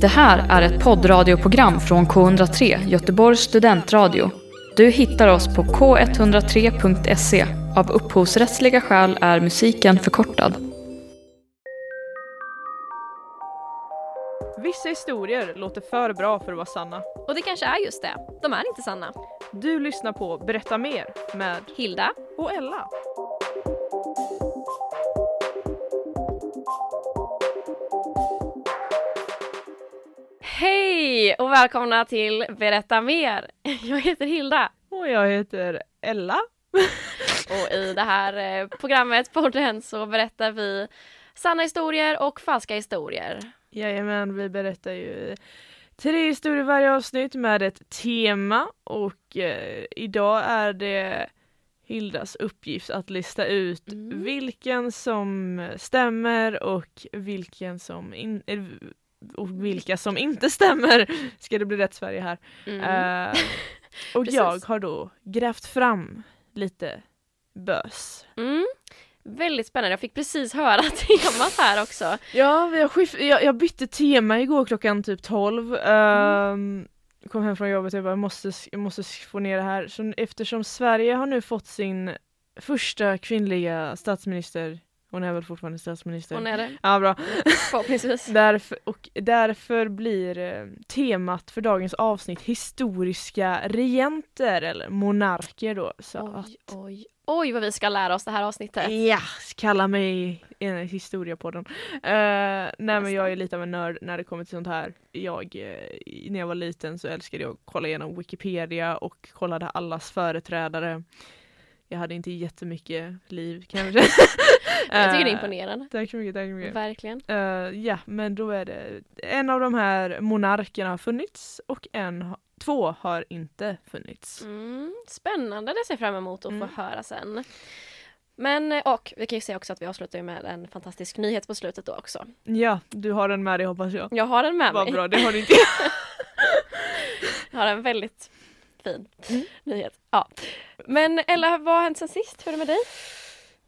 Det här är ett poddradioprogram från K103, Göteborgs studentradio. Du hittar oss på k103.se. Av upphovsrättsliga skäl är musiken förkortad. Vissa historier låter för bra för att vara sanna. Och det kanske är just det. De är inte sanna. Du lyssnar på Berätta mer med Hilda. och Ella. Hej och välkomna till Berätta mer. Jag heter Hilda Och jag heter Ella. och i det här eh, programmet, podden, så berättar vi sanna historier och falska historier. Jajamän, vi berättar ju tre historier varje avsnitt med ett tema och eh, idag är det Hildas uppgift att lista ut Mm. vilken som stämmer och vilken som in, eh, och vilka som inte stämmer. Ska det bli rätt Sverige här. Mm. Eh, och jag har då grävt fram lite bös. Mm. Väldigt spännande. Jag fick precis höra temat här också. Ja, skift- jag, jag bytte tema igår klockan typ 12. Ehm, kom hem från jobbet och jag bara, jag måste, jag måste få ner det här. Så eftersom Sverige har nu fått sin första kvinnliga statsminister, hon är väl fortfarande statsminister? Hon är det, Ja, bra. förhoppningsvis. Därför, och därför blir eh, temat för dagens avsnitt historiska regenter eller monarker då. Så att, Oj, oj, oj vad vi ska lära oss det här avsnittet. Ja, kalla mig en historiepodden. Uh, nej men jag är lite av en nörd när det kommer till sånt här. Jag, eh, när jag var liten så älskade jag att kolla igenom Wikipedia och kollade allas företrädare. Jag hade inte jättemycket liv kanske. Jag tycker det är Eh, imponerande. Tack så mycket, tack så mycket. Verkligen. Eh, ja, men då är det en av de här monarkerna har funnits och en, två har inte funnits. Mm, spännande, det ser jag fram emot att Mm. få höra sen. Men, eh, och vi kan ju säga också att vi avslutar med en fantastisk nyhet på slutet då också. Ja, du har den med dig hoppas jag. Jag har den med Vad mig. bra, det har du inte. Jag har en väldigt fin Mm. nyhet. Ja. Men Ella, vad har hänt sen sist? Hur är det med dig?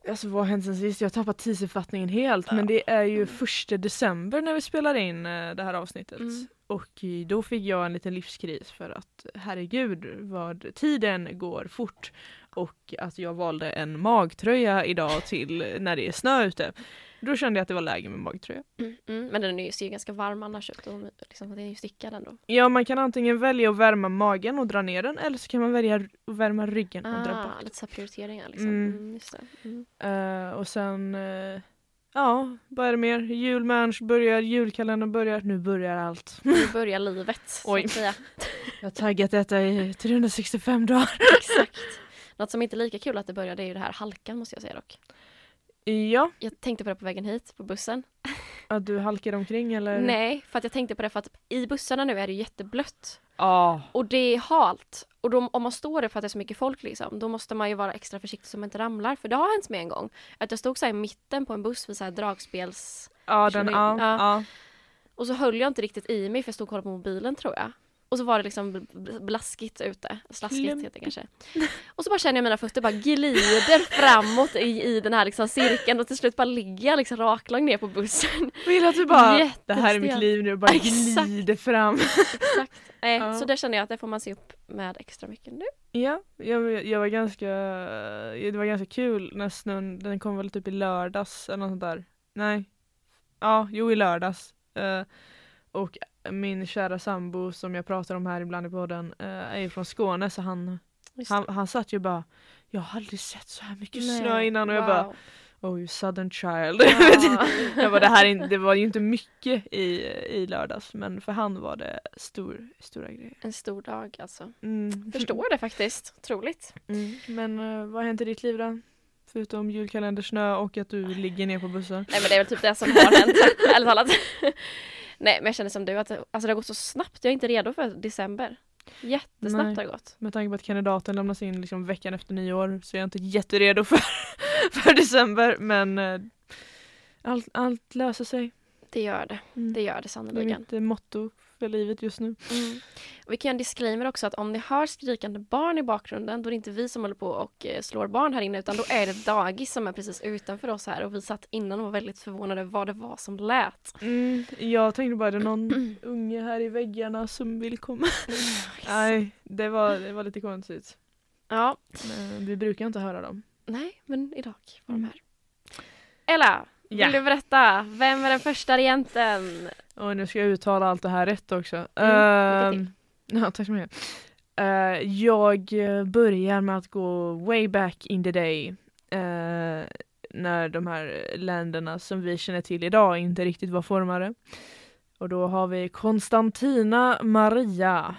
Alltså vad har hänt sen sist? Jag har tappat tidsuppfattningen helt men det är ju första december när vi spelar in eh, det här avsnittet. Mm. Och då fick jag en liten livskris för att herregud vad tiden går fort. Och att jag valde en magtröja idag till när det är snö ute. Då kände jag att det var läge med magtröja. Mm, mm, men den är ju ganska varm annars ut och liksom, det är ju stickad ändå. Ja man kan antingen välja att värma magen och dra ner den eller så kan man välja att värma ryggen och dra Ah, bak. lite så prioriteringar liksom. Mm. Eh, och sen, eh, ja vad är det mer? Julmans börjar, julkalendern börjar, nu börjar allt. Nu börjar livet, så att säga. Jag har taggat detta i 365 dagar. Exakt. Något som inte är lika kul att det börjar det är ju det här halkan måste jag säga dock. Ja, Jag tänkte på det på vägen hit på bussen. att du halkade omkring eller? Nej, för att jag tänkte på det för att i bussarna nu är det jätteblött. Ja. Och det är halt. Och då, om man står där för att det är så mycket folk liksom, då måste man ju vara extra försiktig så man inte ramlar. För det har hänt mig en gång. Att jag stod så här i mitten på en buss vid så här dragspels... Ja, den, ja. Ja. Och så höll jag inte riktigt i mig för jag stod och kollade på mobilen tror jag. Och så var det liksom bl- bl- blaskigt ute. Slaskigt heter det kanske. Och så bara känner jag mina fötter bara glider framåt i, i den här liksom cirkeln och till slut bara ligger jag liksom raklång ner på bussen. Vill att du bara, det här är mitt liv nu, bara Exakt. glider fram. Exakt. Nej, Ja. Så det känner jag att det får man se upp med extra mycket nu. Ja, jag, jag var ganska, det var ganska kul när snön, den kom väl typ i lördags eller något sånt där. Nej. Ja, jo i lördags. Eh, och min kära sambo som jag pratar om här ibland i podden eh, är ju från Skåne så han, han, han satt ju bara Jag har aldrig sett så här mycket Nej, snö innan och jag wow. bara Oh you southern child. Ja. jag bara, det, här det var ju inte mycket i, i lördags men för han var det stor, stora grejer. En stor dag alltså. Mm. Förstår det faktiskt. Otroligt. Mm. Men eh, vad har hänt i ditt liv då? Förutom julkalender, snö och att du ligger ner på bussen. Nej men det är väl typ det som har hänt, ärligt talat. Nej men jag känner som du att det, alltså det har gått så snabbt. Jag är inte redo för december. Jättesnabbt Nej. har det gått. Med tanke på att kandidaten lämnas in liksom veckan efter nyår så är jag inte jätteredo för, för december men eh, allt, allt löser sig. Det gör det. Mm. Det gör det Det är sannerligen. mitt eh, motto för livet just nu. Mm. Vi kan göra en disclaimer också att om ni hör skrikande barn i bakgrunden då är det inte vi som håller på och eh, slår barn här inne utan då är det dagis som är precis utanför oss här och vi satt innan och var väldigt förvånade vad det var som lät. Mm, jag tänkte bara, är det någon unge här i väggarna som vill komma? Nej, det var, det var lite konstigt. Ja, Men vi brukar inte höra dem. nej men idag var de Mm. här. Ella, Ja. vill du berätta? Vem är den första regenten? Och nu ska jag uttala allt det här rätt också. Mm, Ehm, ja, tack så mycket. Eh, jag börjar med att gå way back in the day. eh, när de här länderna som vi känner till idag inte riktigt var formade. Och då har vi Konstantina Maria.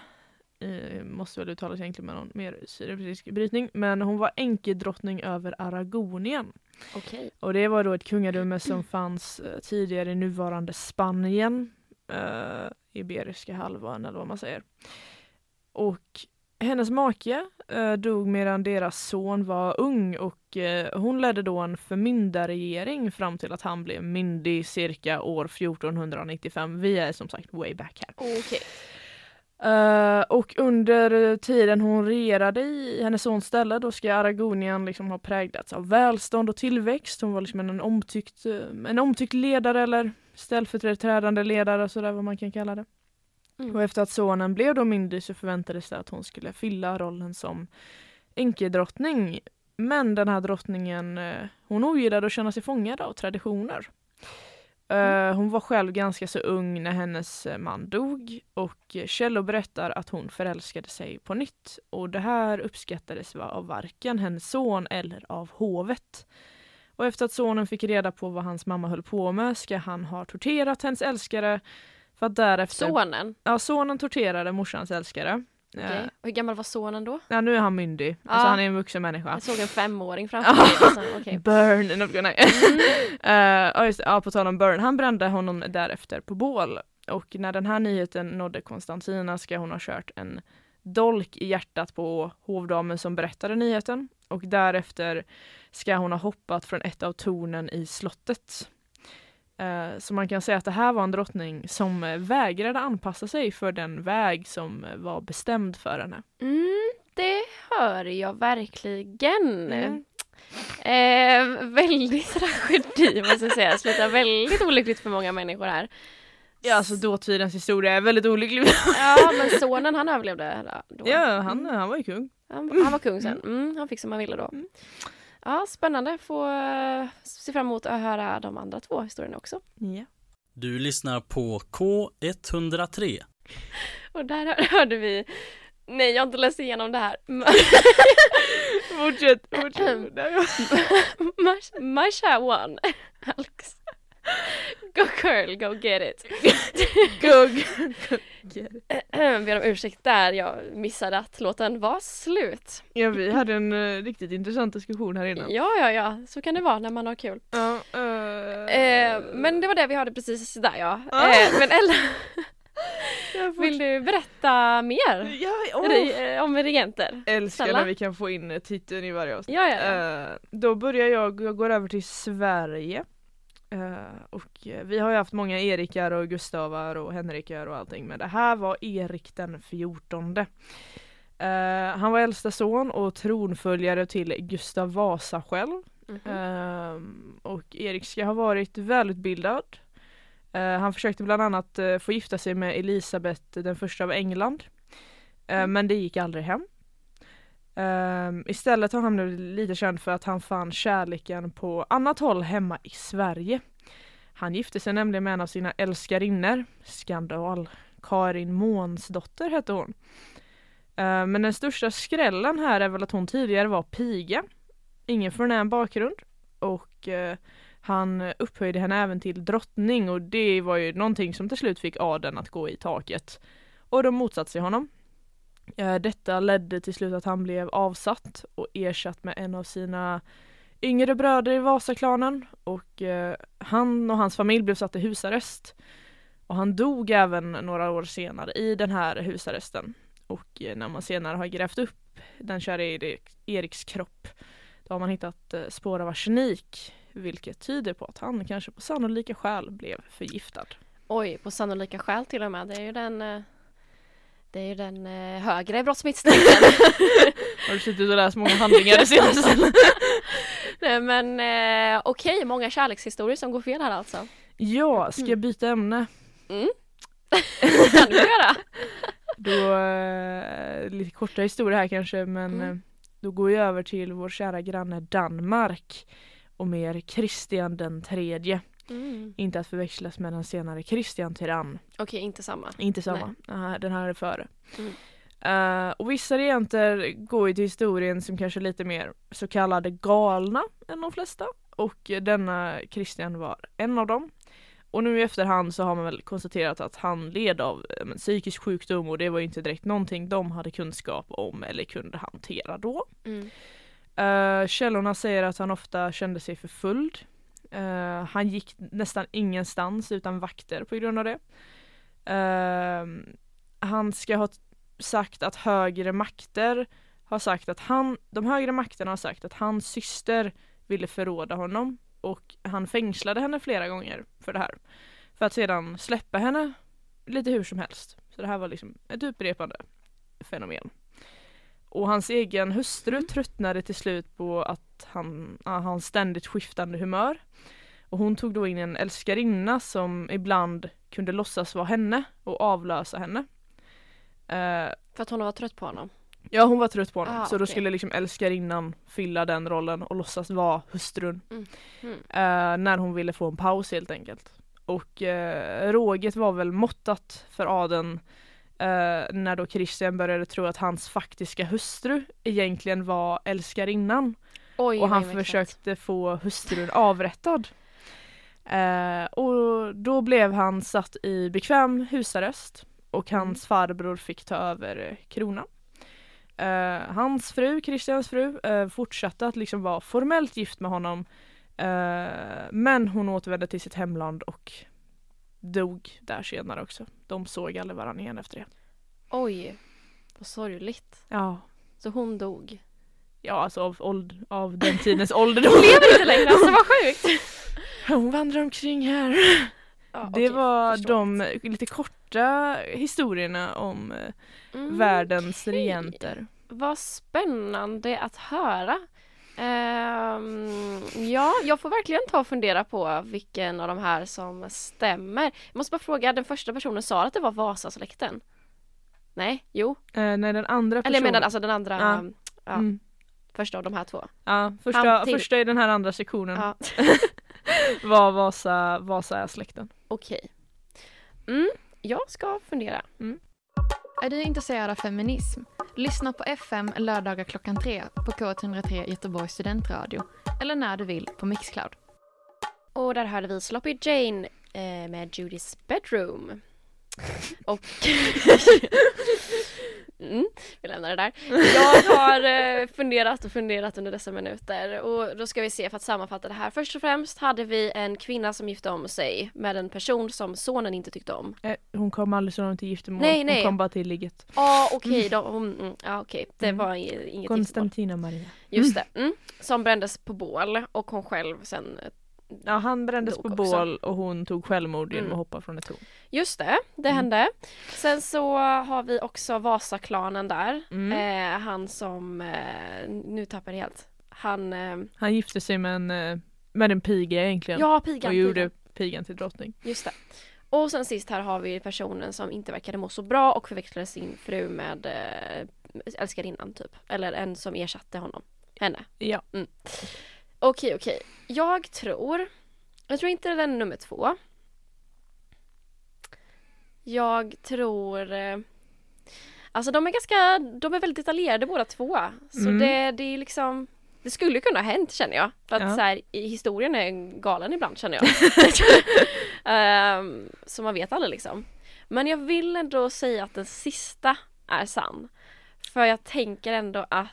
Måste väl uttalas egentligen med någon mer syrebritisk brytning. Men hon var enkedrottning över Aragonien. Okej. Och det var då ett kungadöme som fanns eh, tidigare i nuvarande Spanien, eh, Iberiska halvön eller vad man säger. Och hennes make eh, dog medan deras son var ung och eh, hon ledde då en förmyndarregering fram till att han blev myndig cirka år 1495. Vi är som sagt way back här. Okej. Eh, och under tiden hon regerade i hennes sons ställe då ska Aragonien liksom ha präglats av välstånd och tillväxt. Hon var liksom en omtyckt, eh, en omtyckt ledare eller ställföreträdande ledare sådär vad man kan kalla det. Mm. Och efter att sonen blev då myndig så förväntades det att hon skulle fylla rollen som enkedrottning. Men den här drottningen, eh, hon ogillade att känna sig fångad av traditioner. Eh, Hon var själv ganska så ung när hennes eh, man dog och källor berättar att hon förälskade sig på nytt. Och det här uppskattades av varken hennes son eller av hovet. Och efter att sonen fick reda på vad hans mamma höll på med ska han ha torterat hennes älskare för att därefter... Sonen? Ja, sonen torterade morsans älskare. Okej. Eh, Och Hur gammal var sonen då? ja, nu är han myndig. Alltså Ja. han är en vuxen människa. Jag såg en femåring framför mig. Alltså, okej. Burn! Eh, ja, just, ja, på tal om Burn, han brände honom därefter på bål. Och när den här nyheten nådde Konstantina ska hon ha kört en dolk i hjärtat på hovdamen som berättade nyheten. Och därefter ska hon ha hoppat från ett av tornen i slottet. Eh, Så man kan säga att det här var en drottning som eh, vägrade anpassa sig för den väg som eh, var bestämd för henne. Mm, det hör jag verkligen. Mm. Eh, väldigt tragedi måste jag säga. Slutar väldigt olyckligt för många människor här. Ja, alltså dåtidens historia är väldigt olycklig. Ja, men sonen han överlevde då. ja, han, Mm. han var ju kung. Han, han var kung sen. Mm, han fick som han ville då. Ja, spännande. Få eh, se fram emot att höra de andra två historierna också. Ja. Du lyssnar på K103. Och där hör- hörde vi Nej, jag har inte läst igenom det här. Fortsätt, fortsätt. Där ja. Marsha, Marsha won. Alex. Go girl, go get it. Ber om ursäkt där, jag missade att låten var slut. Ja, vi hade en uh, riktigt intressant diskussion här innan. Ja, ja, ja, så kan det vara när man har kul. Eh, Eh, men det var det vi hörde precis där ja. Men Ella, får- vill du berätta mer Ja, åh. Re- om regenter? Älskar Snälla. när vi kan få in titeln i varje avsnitt. Ja, ja, ja. Då börjar jag, jag går över till Sverige. Eh, och vi har ju haft många Erikar och Gustavar och Henrikar och allting men det här var Erik den fjortonde. Eh, han var äldsta son och tronföljare till Gustav Vasa själv. Mhm. Ehm, och Erik ska ha varit välutbildad. Eh, han försökte bland annat få gifta sig med Elisabeth den första av England. Mm. Men det gick aldrig hem. Um, istället har han blivit lite känd för att han fann kärleken på annat håll hemma i Sverige. Han gifte sig nämligen med en av sina älskarinnor, skandal, Karin Månsdotter hette hon. Eh, men den största skrällen här är väl att hon tidigare var piga. Ingen förnäm bakgrund. Och uh, han upphöjde henne även till drottning och det var ju någonting som till slut fick adeln att gå i taket. Och de motsatte sig honom. Eh, detta ledde till slut att han blev avsatt och ersatt med en av sina yngre bröder i Vasaklanen och eh, han och hans familj blev satt i husarrest. Och han dog även några år senare i den här husarresten. Och eh, när man senare har grävt upp den kära Erik, Eriks kropp då har man hittat spår av arsenik vilket tyder på att han kanske på sannolika skäl blev förgiftad. Oj, på sannolika skäl till och med. Det är ju den eh, det är ju den eh, högre brottsmisstanken. Har du suttit och läst många handlingar det senaste? Nej men eh, okej, många kärlekshistorier som går fel här alltså. ja, ska jag byta ämne? Mm. kan du göra? Då, eh, lite korta historia här kanske men Mm. eh, då går jag över till vår kära granne Danmark och mer Kristian den tredje. Mm. Inte att förväxlas med den senare Kristian Tyrann. Okej, inte samma. Inte samma, Nej, den här är före. Mm. Eh, och vissa regenter går ju till historien som kanske lite mer så kallade galna än de flesta. Och denna Kristian var en av dem. Och nu i efterhand så har man väl konstaterat att han led av eh, men, psykisk sjukdom och det var ju inte direkt någonting de hade kunskap om eller kunde hantera då. Mm. Uh, källorna säger att han ofta kände sig förföljd. Uh, han gick nästan ingenstans utan vakter på grund av det. Uh, han ska ha sagt att högre makter har sagt att han, de högre makterna har sagt att hans syster ville förråda honom och han fängslade henne flera gånger för det här. För att sedan släppa henne lite hur som helst. Så det här var liksom ett upprepande fenomen. Och hans egen hustru tröttnade till slut på att han, ja, hans ständigt skiftande humör. Och hon tog då in en älskarinna som ibland kunde låtsas vara henne och avlösa henne. Eh, För att hon var trött på honom. ja hon var trött på honom Ah, så då skulle liksom älskarinnan fylla den rollen och låtsas vara hustrun. Mm. Mm. Eh, när hon ville få en paus helt enkelt. Och eh, råget var väl måttat för adeln eh, när då Christian började tro att hans faktiska hustru egentligen var älskarinnan Oj, och han försökte få hustrun avrättad. Eh, och då blev han satt i bekväm husarrest och Mm. hans farbror fick ta över kronan. Eh, hans fru, Christians fru, eh, fortsatte att liksom vara formellt gift med honom eh, men hon återvände till sitt hemland och dog där senare också. De såg aldrig varandra igen efter det. Oj, vad sorgligt. Ja, Så hon dog. ja alltså av, åld- av den tidens ålder. Hon lever inte längre, alltså vad sjukt! Hon vandrar omkring här. Ja, Det okej, var de lite korta historierna om eh, Mm, världens okej. regenter. Vad spännande att höra. Ehm, ja, jag får verkligen ta och fundera på vilken av de här som stämmer. Jag måste bara fråga, den första personen sa att det var Vasasläkten? Nej, jo. Eh, nej, den andra Eller personen. jag menar alltså den andra, Ja. ja, mm, första av de här två. ja, första, första i den här andra sektionen Ja, var Vasa, Vasa-släkten. okej. Mm, jag ska fundera. Är du intresserad av feminism? Lyssna på FM lördagar klockan tre på K103 Göteborgs studentradio eller när du vill på Mixcloud. Och där hörde vi Sloppy Jane eh, med Judy's Bedroom. Och... mm, vi lämnar det där. Jag har eh, funderat och funderat under dessa minuter och då ska vi se för att sammanfatta det här. Först och främst hade vi en kvinna som gifte om sig med en person som sonen inte tyckte om. Eh, hon kom aldrig så långt till giftermål, Nej, nej. hon kom bara till ligget. Ja ah, okej, då, hon- mm, ja, okej, det Mm. var inget giftermål. Konstantina Maria. Just det, mm, som brändes på bål och hon själv sen eh, Ja, han brändes på bål och hon tog självmord genom Mm. att hoppa från ett torn. Just det, det Mm. hände. Sen så har vi också Vasaklanen där. Mm. Eh, han som, eh, nu tappar jag helt. Han, eh, Han gifte sig med en, eh, med en piga egentligen. ja och pigan, gjorde pigan. pigan till drottning. Just det. Och sen sist här har vi personen som inte verkade må så bra och förväxlade sin fru med eh, älskarinnan typ. Eller en som ersatte honom. Henne. Ja. Okej, okej. Jag tror, jag tror inte den är nummer två. Jag tror, eh, alltså de är ganska, de är väldigt detaljerade båda två. Så Mm. det, det är liksom, det skulle kunna ha hänt känner jag. För att Ja. så här, i historien är galen ibland känner jag. Ehm, så man vet aldrig liksom. Men jag vill ändå säga att den sista är sann. För jag tänker ändå att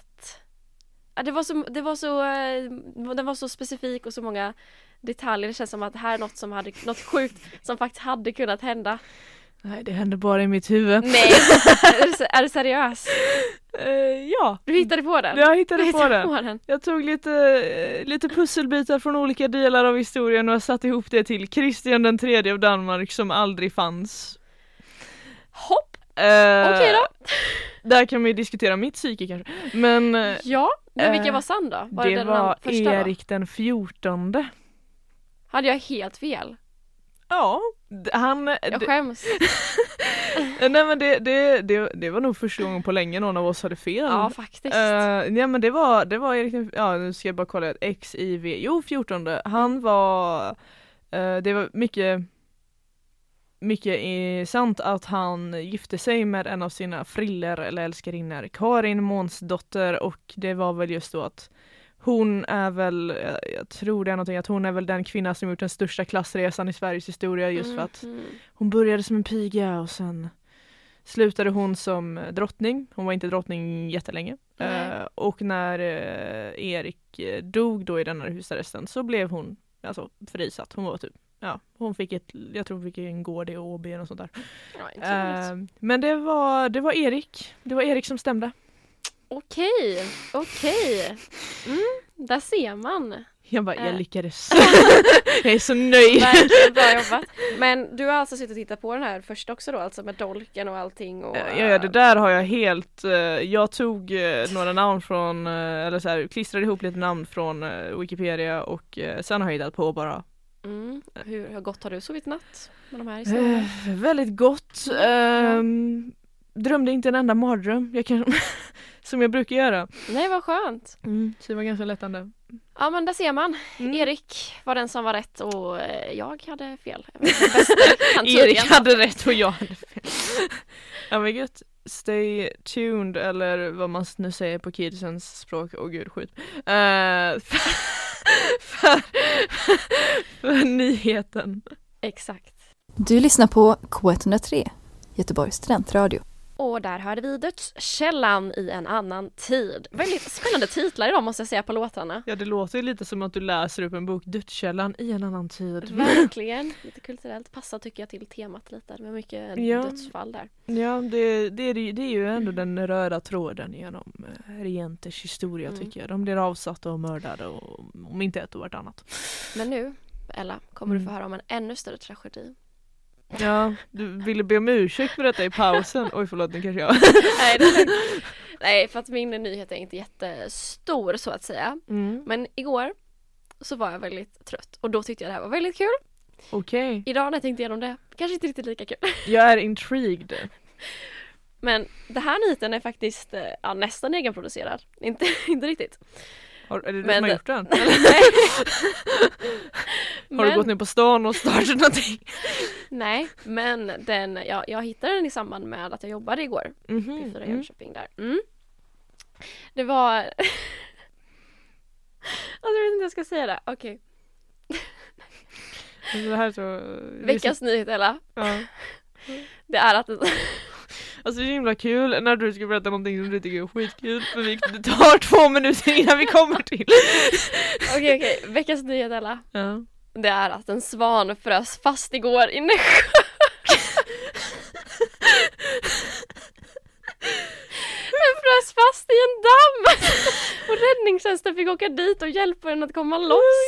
det var så, det var så, eh, den var så specifik och så många detaljer. Det känns som att det här är något som hade, något sjukt som faktiskt hade kunnat hända. Nej, det hände bara i mitt huvud. Nej, är du, seriös? Eh, ja, Du hittade på den? jag Du hittade på hittade den. på den. Jag tog lite, eh, lite pusselbitar från olika delar av historien och satte ihop det till Kristian den tredje av Danmark som aldrig fanns. Hopp! Eh, Okej då. Där kan vi diskutera mitt psyke kanske. Men Ja, men vilka Eh, var sann då? Var det den var första då? Erik den fjortonde. Hade jag helt fel? Ja, han... Jag det- skäms. Nej men det, det, det, det var nog första gången på länge någon av oss hade fel. Ja, faktiskt. Uh, nej men det var, det var Erik den- ja nu ska jag bara kolla, XIV, jo 14 han var, eh, det var mycket mycket eh, sant att han gifte sig med en av sina friller eller älskarinnor, Karin Månsdotter och det var väl just då att hon är väl, jag- jag tror det är någonting, att hon är väl den kvinna som gjort den största klassresan i Sveriges historia just för att Mhm. hon började som en piga och sen slutade hon som eh, drottning. Hon var inte drottning jättelänge. Eh, och när eh, Erik eh, dog då i den här husarresten så blev hon alltså frisatt. Hon var typ, ja, hon fick ett, jag tror hon fick en gård i Åby något sånt där. Ja. Eh, men det var, det var Erik. Det var Erik som stämde. Okej, okej. Mm, där ser man. Jag bara, jag Eh. lyckades. jag är så nöjd. Verkligen bra jobbat. Men du har alltså suttit och tittat på den här först också då, alltså med dolken och allting och... Ja, ja, det där har jag helt, eh, jag tog eh, några namn från, eh, eller så här, klistrade ihop lite namn från eh, Wikipedia och eh, sen har jag hittat på bara. Mm, hur, hur gott har du sovit natt med de här historierna? Eh, väldigt gott. Ehm, drömde inte en enda mardröm, jag kan, som jag brukar göra. Nej vad skönt. Så det var ganska lättande. Ja men där ser man. Mm. Erik var den som var rätt och eh, jag hade fel. Jag Erik hade rätt och jag hade fel. ja men gött. Stay tuned eller vad man nu säger på kidsens språk, åh gud skit. Eh, för, för, för nyheten. Exakt. Du lyssnar på K103, Göteborgs studentradio. Och där hörde vi Dödskällan i en annan tid. Väldigt spännande titlar idag måste jag säga på låtarna. Ja det låter ju lite som att du läser upp en bok, Dödskällan i en annan tid. Verkligen. Lite kulturellt. Passar tycker jag till temat lite med mycket Ja. dödsfall där. Ja det, det, är, ju- det är ju ändå den röda tråden genom eh, regenters historia Mm. tycker jag. De blir avsatta och mördade och om inte ett och vartannat. Men nu, Ella, kommer du få Mm. höra om en ännu större tragedi. Ja, du ville be om ursäkt för detta i pausen. Oj förlåt, nu kanske jag... Nej, det är. Nej, för att min nyhet är inte jättestor så att säga. Mm. Men igår så var jag väldigt trött och då tyckte jag det här var väldigt kul. Okej, Idag när jag tänkte igenom det, kanske inte riktigt lika kul. jag är intrigued. Men det här nyheten är faktiskt eh, ja, nästan egenproducerad. Inte, inte riktigt. Har, är det du Men som har gjort den? Har du gått ner på stan och startat någonting? Nej, men den, ja, jag hittade den i samband med att jag jobbade igår. Mhm, P4 mm. Jönköping där. Mm. Det var... alltså jag vet inte hur jag ska säga det. Okej. Alltså, det här är så... Veckans nyhet Ella. Ja. Det är att Alltså det är så himla kul när du ska berätta någonting som du tycker är skitkul för vi, det tar två minuter innan vi kommer till. Okej okej, veckans nyhet Ella. Ja. Det är att en svan frös fast igår i Nässjö. Den frös fast i en damm! Och räddningstjänsten fick åka dit och hjälpa den att komma loss.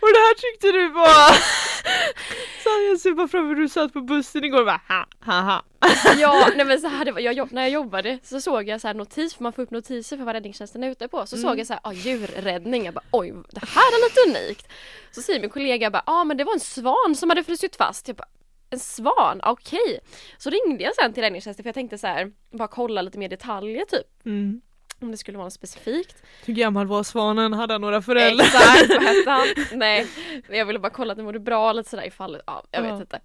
Och det här tyckte du var... Så jag ser bara framför du satt på bussen igår och bara ha ha ha. Ja, nej men så här, det var, jag, när jag jobbade så såg jag så här notis, för man får upp notiser för vad räddningstjänsten är ute på. Så såg jag så här, ah, djurräddning, jag bara oj, det här är lite unikt. Så säger min kollega bara, ja ah, men det var en svan som hade frusit fast. Jag bara, en svan, ah, okej. Så ringde jag sen till räddningstjänsten för jag tänkte så här, bara kolla lite mer detaljer typ. Mm. Om det skulle vara något specifikt. Hur gammal var svanen? Hade han några föräldrar? Exakt, vad hette han? Nej, jag ville bara kolla att den mådde bra lite sådär ifall, ja jag vet Ja. inte.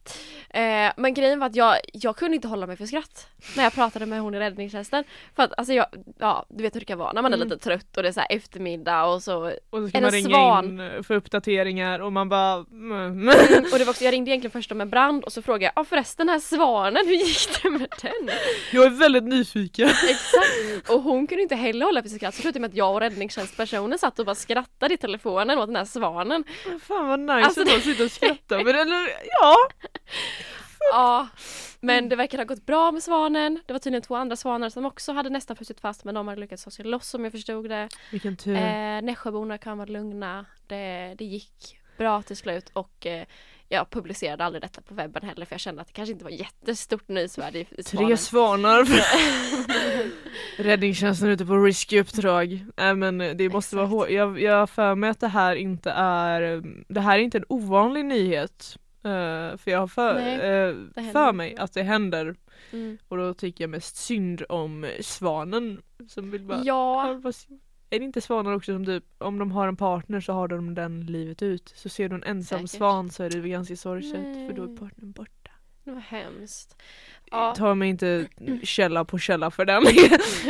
Eh, men grejen var att jag, jag kunde inte hålla mig för skratt när jag pratade med hon i räddningstjänsten. För att alltså jag, ja du vet hur det kan vara när man är Mm. lite trött och det är så här eftermiddag och så Och så ska man ringa svan? in för uppdateringar och man bara mm. Mm, och det var också, jag ringde egentligen först om en brand och så frågade jag, ja förresten den här svanen, hur gick det med den? Jag är väldigt nyfiken. Exakt! Och hon kunde inte heller hålla för sitt skratt så slutade med att jag och räddningstjänstpersonen satt och bara skrattade i telefonen åt den här svanen. Fan vad nice Alltså, att de sitter och skrattar men eller ja. Ja, men det verkar ha gått bra med svanen. Det var tydligen två andra svanar som också hade nästan frusit fast men de hade lyckats ta sig loss som jag förstod det. Vilken tur. Eh, Nässjöborna kan vara lugna. Det, det gick bra till slut och eh, jag publicerade aldrig detta på webben heller för jag kände att det kanske inte var jättestort nysvärde i, i Tre svanen. svanar. Räddningstjänsten ute på risky uppdrag. Nej men det måste vara Exakt. hår. Jag, jag har för mig att det här inte är, det här är inte en ovanlig nyhet. Eh, för jag har för, händer för mig att det händer Mm. och då tycker jag mest synd om svanen som vill bara Ja, "Ja, vad sy- Är det inte svanar också som typ om de har en partner så har de den livet ut. Så ser du en ensam Säkert. svan så är det ganska sorgset för då är partnern borta. det var hemskt. Ja. Ta mig inte källa på källa för den.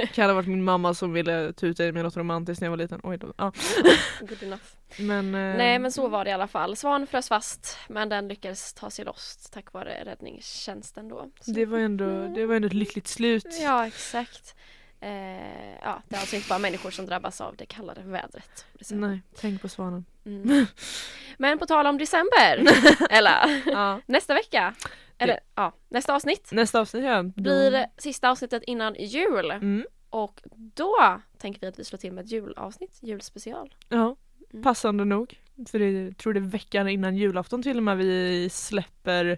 kan ha varit min mamma som ville tuta i mig något romantiskt när jag var liten. Oj då. Ja. Good enough. Men, eh, Nej men så var det i alla fall. Svan frös fast men den lyckades ta sig loss tack vare räddningstjänsten då. Så- det var ändå, det var ändå ett lyckligt slut. Ja exakt. Eh, ja, det är alltså inte bara människor som drabbas av det kallare vädret. Nej, tänk på svanen. Mm. Men på tal om december, eller Ja. nästa vecka, eller ja, nästa avsnitt Nästa avsnitt ja. Då- blir sista avsnittet innan jul. Mm. Och då tänker vi att vi slår till med ett julavsnitt, julspecial. Ja, Mm. passande nog. För det, jag tror det är veckan innan julafton till och med vi släpper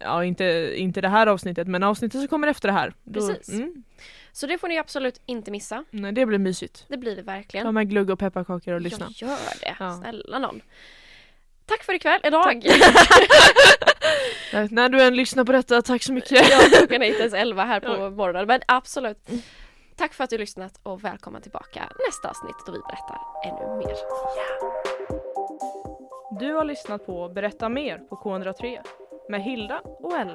Ja inte, inte det här avsnittet men avsnittet som kommer efter det här. Då, Precis. Mm, Så det får ni absolut inte missa. nej, det blir mysigt. Det blir det Ta verkligen. med glugg och pepparkakor och lyssna. Jag gör det, Ja. snälla någon. Tack för ikväll, idag. När du än lyssnar på detta, tack så mycket. Ja, klockan är inte ens 11 här på Ja. morgonen. Men absolut. Tack för att du lyssnat och välkomna tillbaka nästa avsnitt då vi berättar ännu mer. Du har lyssnat på Berätta mer på K103 med Hilda och Ella.